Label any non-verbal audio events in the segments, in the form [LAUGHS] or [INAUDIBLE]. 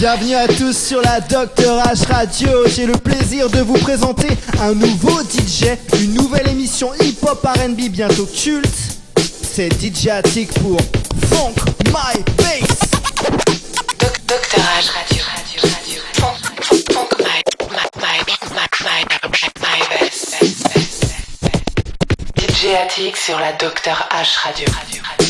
Bienvenue à tous sur la Dr H Radio. J'ai le plaisir de vous présenter un nouveau DJ, une nouvelle émission hip-hop R&B bientôt culte. C'est DJ Attic pour Funk My Bass. Dr H Radio, Radio, Radio. DJ Attic sur la Dr H Radio, Radio,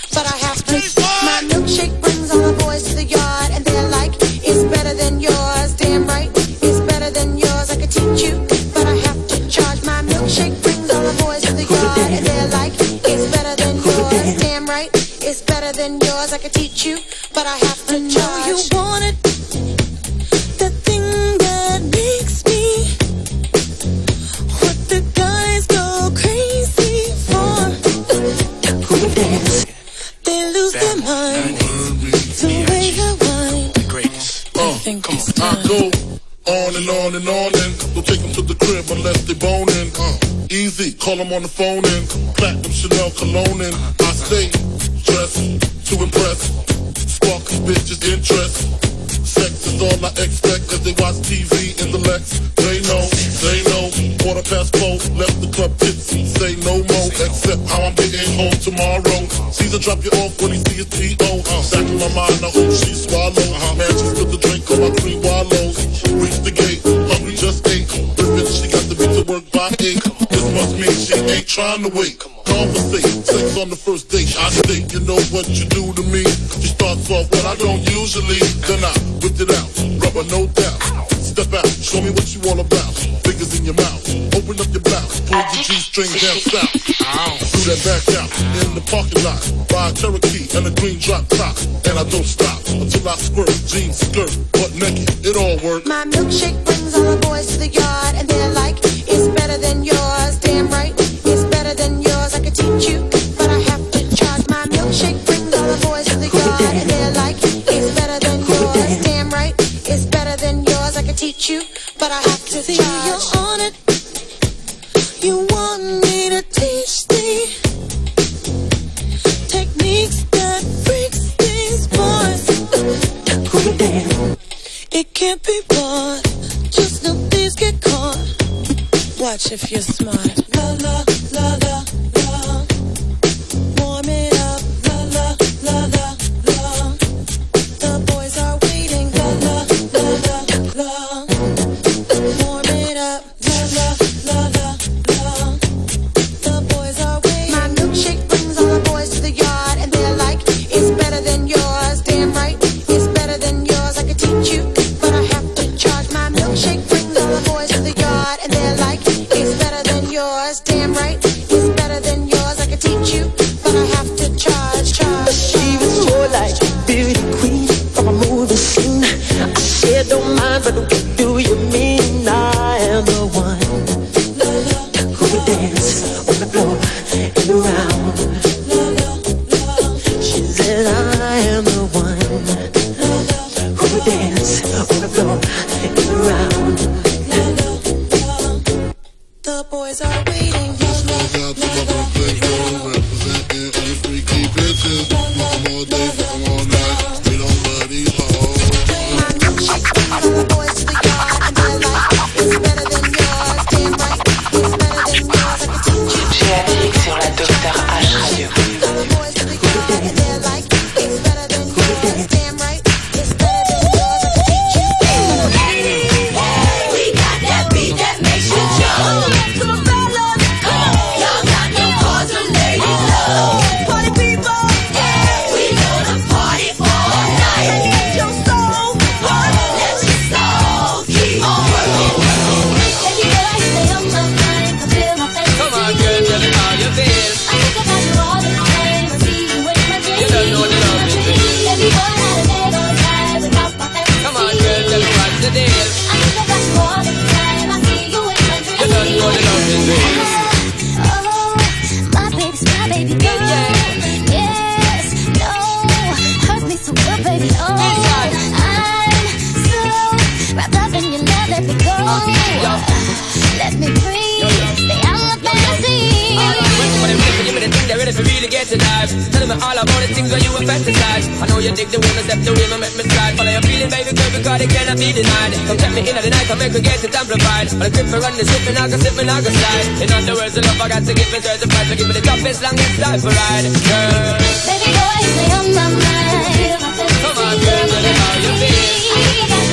better than yours. I could teach you, but I have to charge. you want it. The thing that makes me what the guys go crazy for. They lose their mind. The way I whine. I think Come it's on, I time. go on and on and on and don't take them to the crib unless they boning. Uh, easy, call them on the phone and platinum Chanel cologne and I stay dressed to impress. Spark bitches interest. Sex is all I expect as they watch TV in the Lex. They know, they know. Quarter past four, left the club tipsy. Say no more, except how I'm getting home tomorrow. Caesar drop you off when he see his P.O. Back in my mind, now who she swallow. Must ain't trying to wait. Conversate, sex on the first date. I think you know what you do to me. She starts off when I don't usually. Then I whip it out, rubber no doubt. Step out, show me what you all about. Fingers in your mouth, open up your blouse, pull your G-string down [LAUGHS] south. Do that back out in the parking lot. Buy a Cherokee and a green drop top, and I don't stop until I squirt. Jeans, skirt, butt naked, it all works. My milkshake make her get it and provide. But I grip the zip and I can sip and I can slide. In other words, the love I got to give it certified. Give me the toughest, longest life ride. Girl. Baby, you're on my mind. Come on, girl, let me know you feel.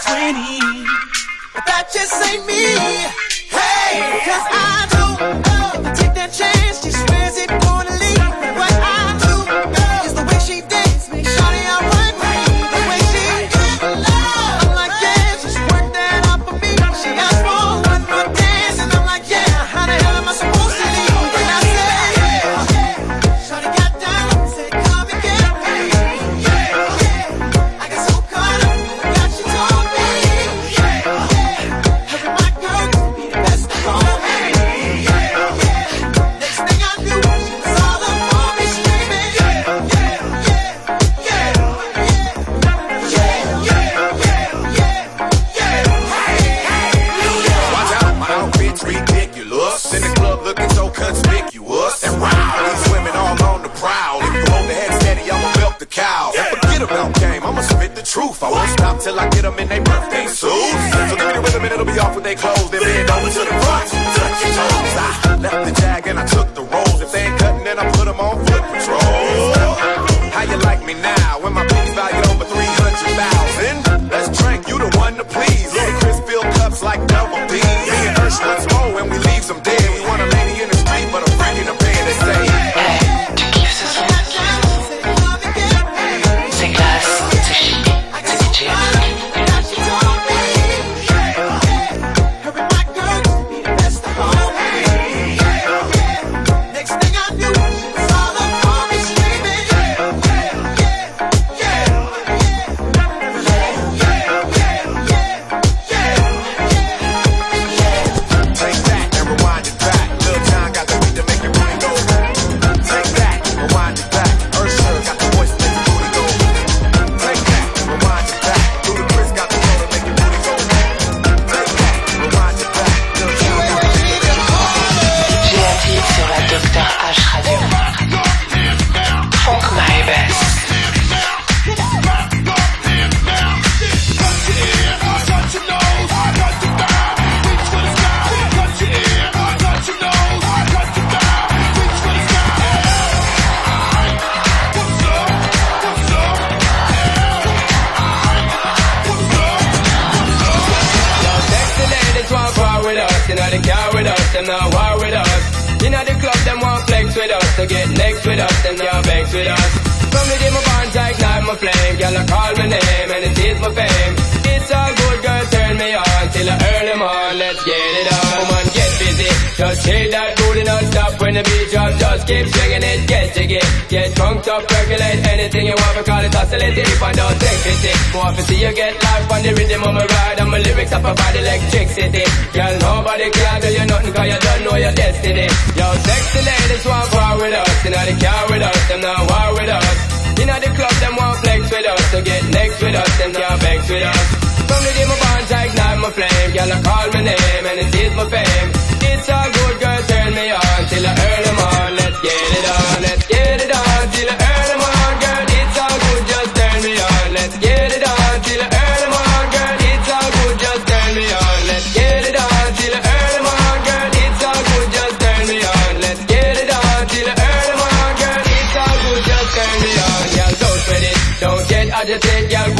20. But that just ain't me. Hey, cause I the jag and I took the not war with us. In the club, them want flex with us. To get next with us, them not vex with us. From the day my bonds I ignite my flame, girl I call my name and it is my fame. It's all good, girl, turn me on till earn them on. Let's get it on. Just shake that booty non-stop when the beat drop. Just keep swinging it, get jiggy. Get drunk up, percolate anything you want, because it's oscillating if I don't take pity. Want to see you get life on the rhythm of my ride, and my lyrics up about electricity. Girl, nobody can do you nothing, cause you don't know your destiny. Yo, sexy ladies want war with us, you know they car with us, them not war with us. You know the club, them want flex with us, to get next with us, them can't vex with us. From the day my bonds I ignite my flame, girl I call my name and it is my fame. It's all good, girl, turn me on till I earn. Let's get it on, till I earn girl. It's all good, just turn me on. Let's get it on till I earn girl. It's all good, just turn me on. Let's get it on till I earn girl. It's all good, just turn me on. Don't sweat it, don't get agitated, girl.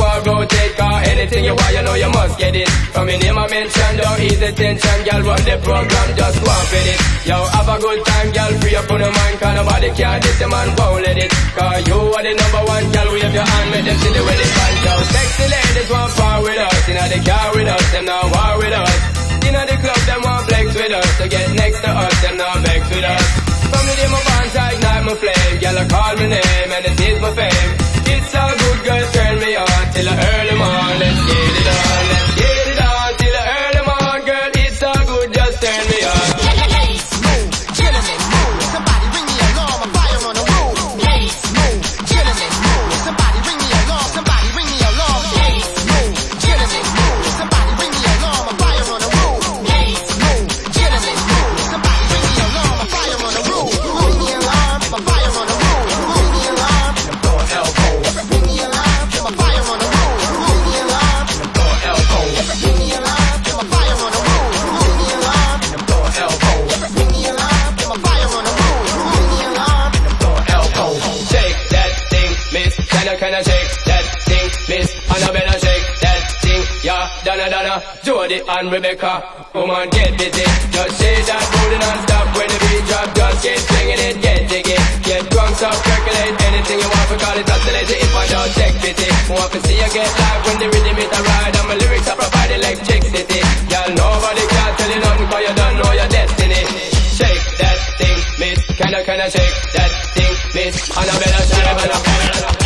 Anything you want, you know you must get it. From your name I mention, don't ease the tension, girl. Run the program, just go and it. Yo, have a good time, girl. Free up on your mind, cause nobody can diss the man, won't let it. Cause you are the number one, girl. Wave your hand, make them see the way they Yo, sexy ladies want part with us, you know they car with us, them not war with us. You know the club, them want flex with us, to get next to us, them not vex with us. From the day my bonds ignite my flame, girl I call my name and it is my fame. It's all good, girl, turn me on till earn them on. Donna, Donna, Jody and Rebecca. Woman, get busy. Just shake that booty non-stop when the beat drop. Just keep swinging it, get jiggy. Get drunk, stop, percolate anything you want. For call it oscillating if I don't take pity. Want to see you get live when the rhythm is a ride. And my lyrics are provide electricity. Y'all nobody can tell you nothing cause you don't know your destiny. Shake that thing, miss. Can I, can I shake that thing, miss? And I better shake and I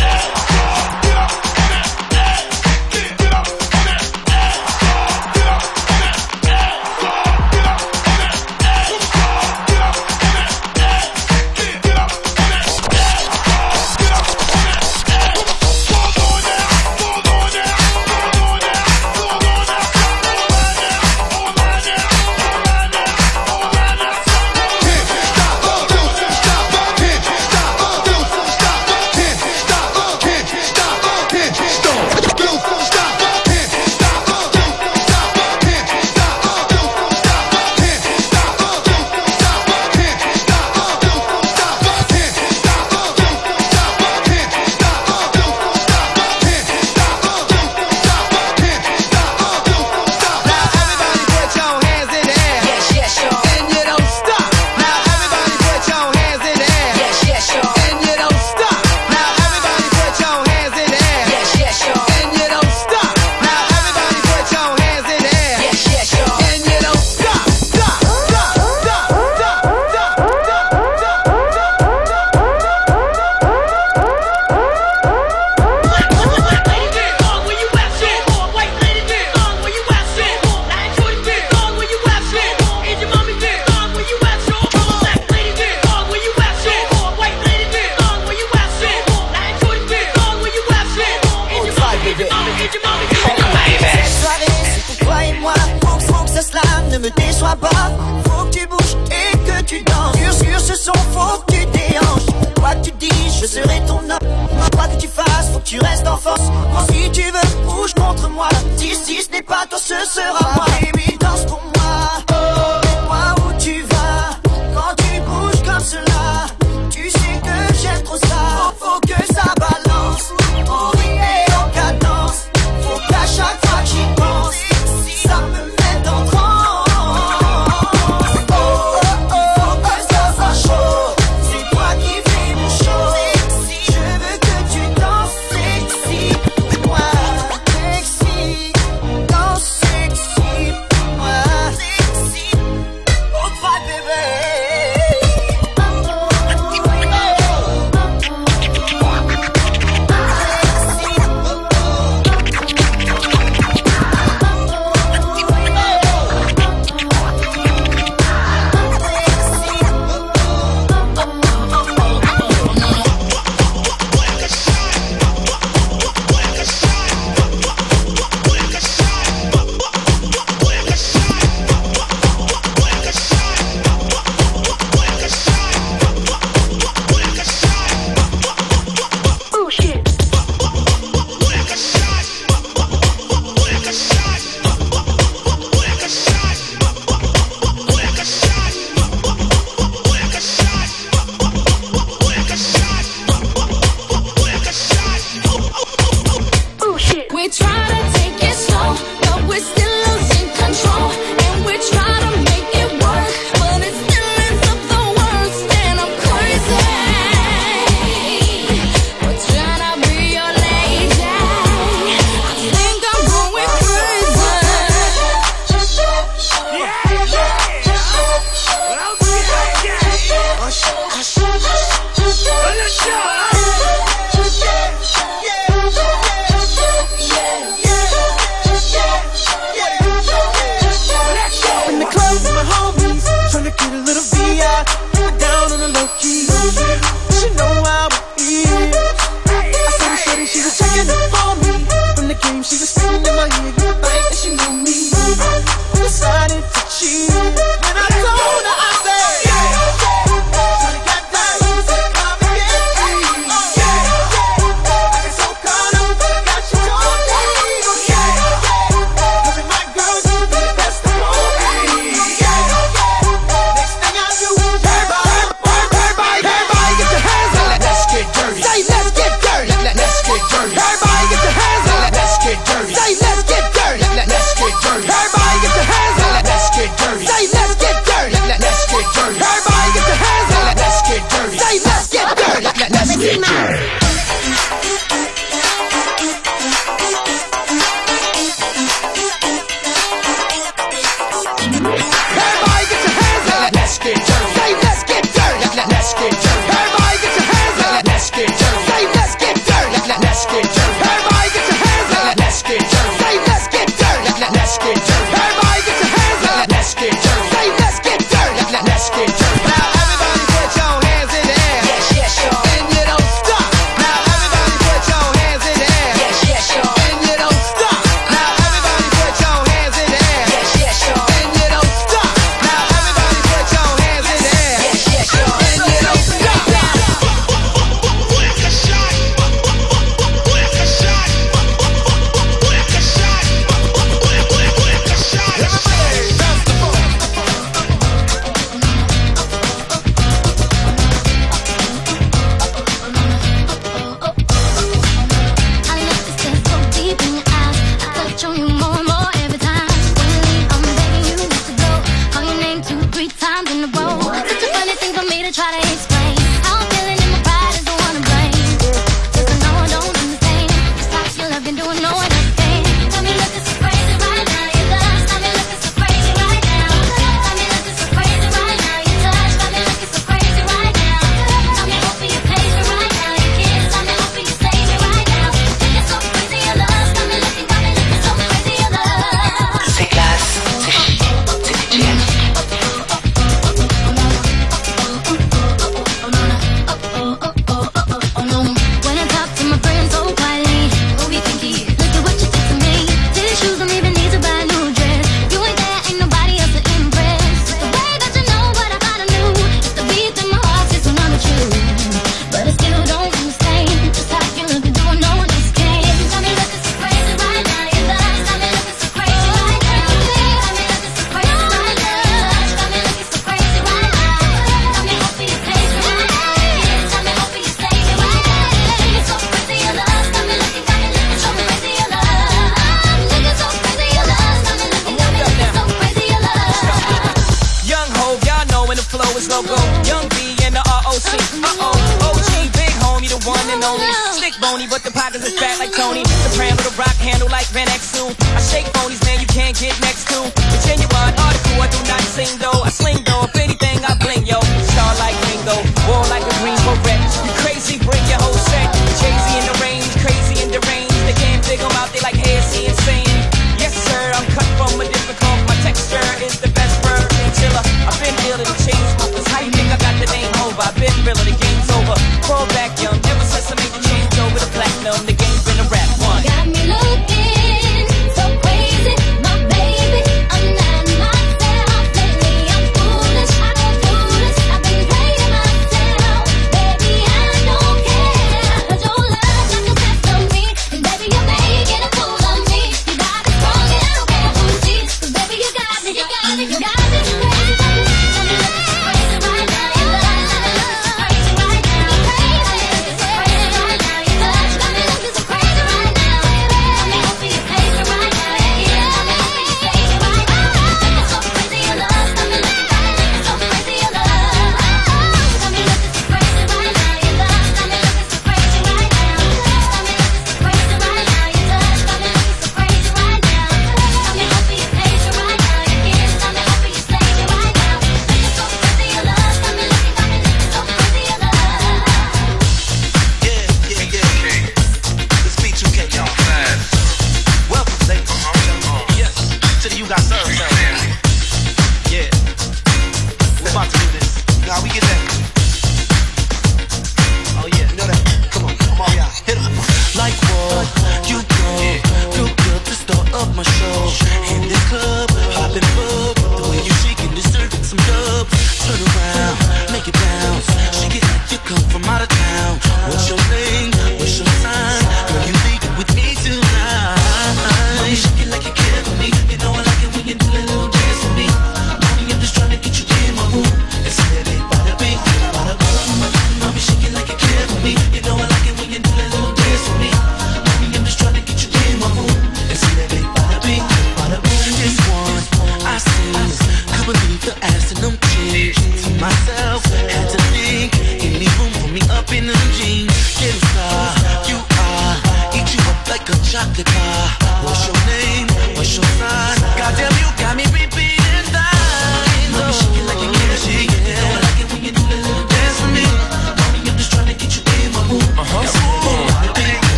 next to. The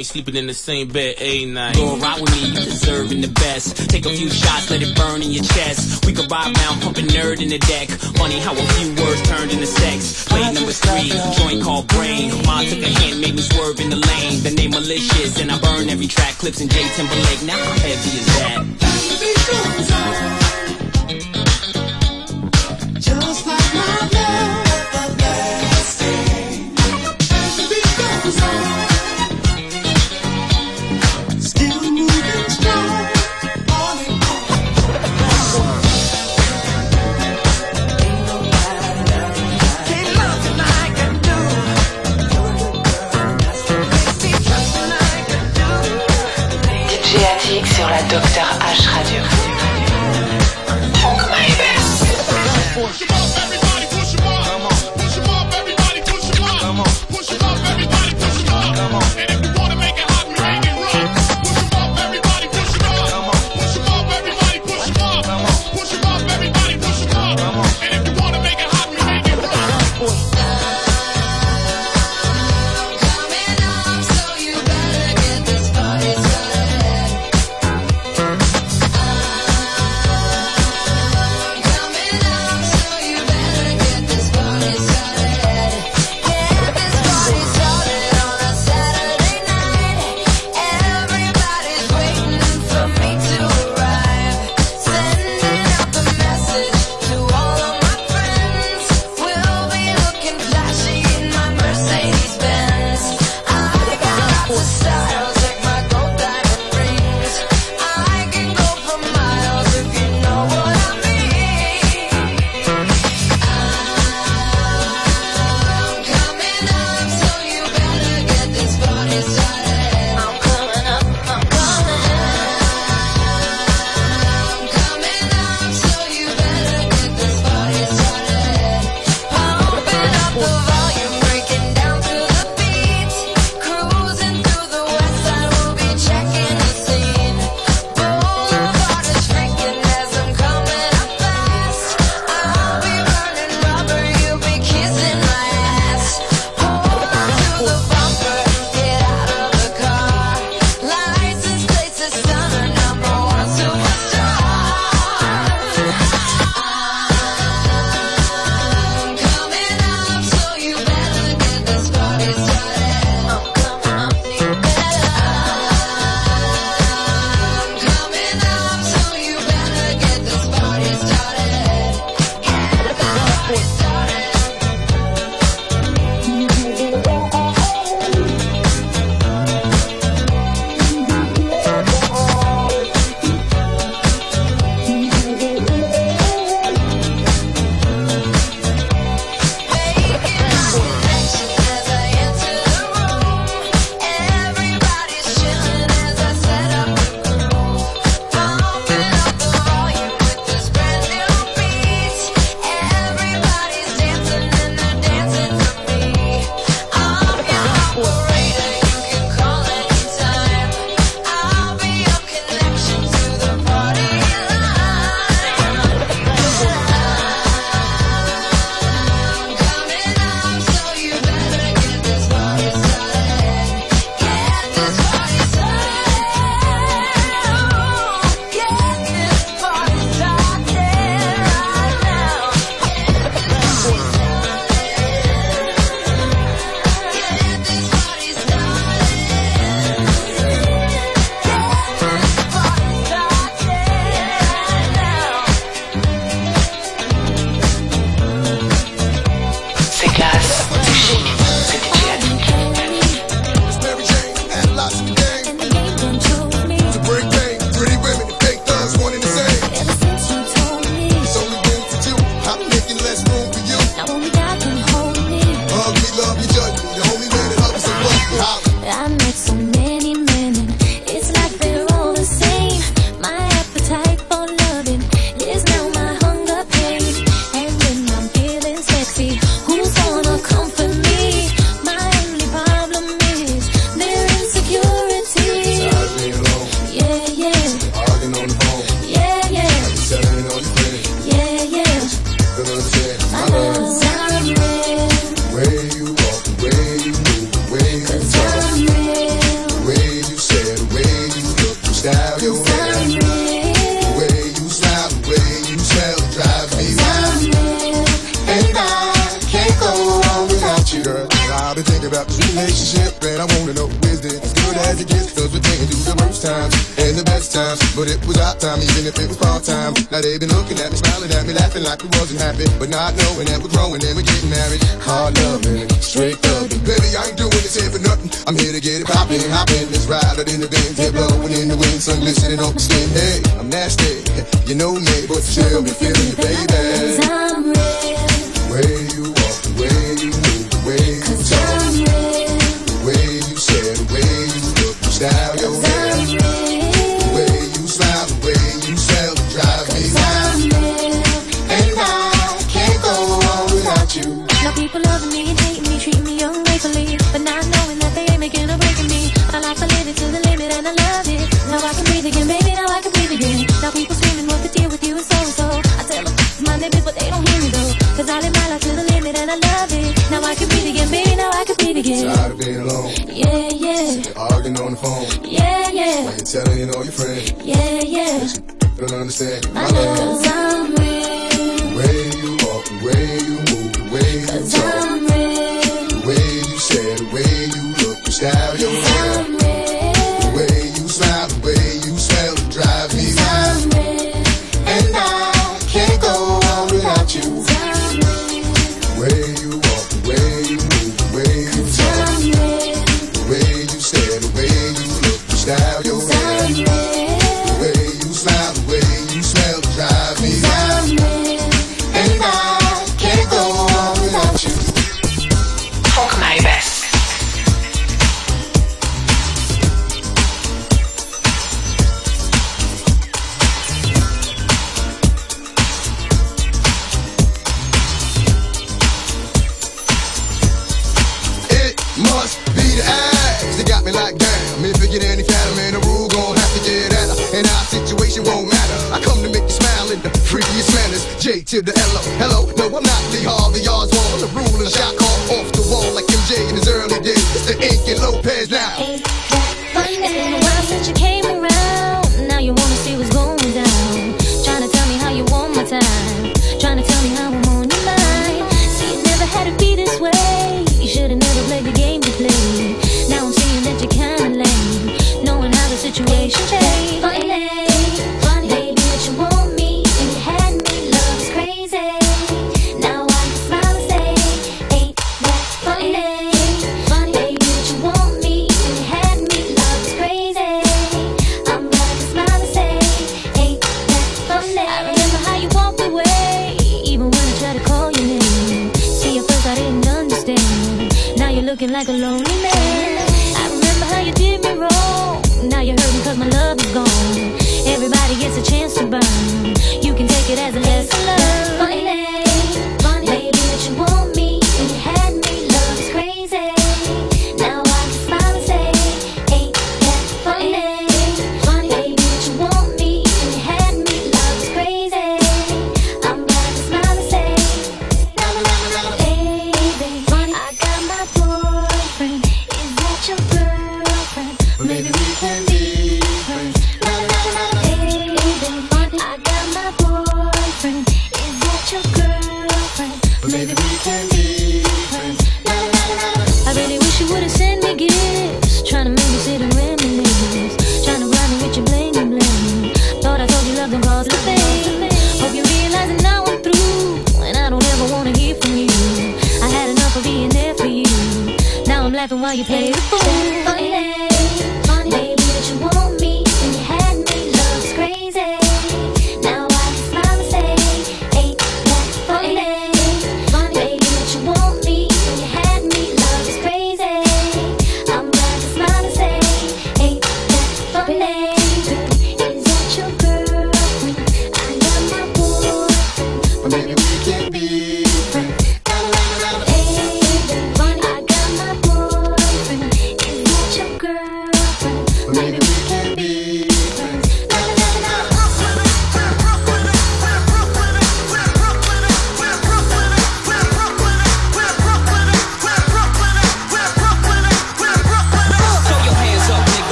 me sleeping in the same bed a night. Go ride with me, you deserving the best. Take a few shots, let it burn in your chest. We could ride round, pumping N.E.R.D. in the deck. Funny how a few words turned into sex. Play number three, joint called brain. Mom took a hand, made me swerve in the lane. The name malicious, and I burn every track. Clips and J Timberlake. Now how heavy is that? la Docteur H Radio. been in this ride in the Benz, head blowing in the wind, sun glistening on my skin. Hey, I'm nasty, you know me, but still me feeling you, baby. Cause I'm real. Wait. stab like a lonely man.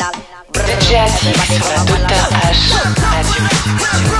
Original. Everybody come and follow me say.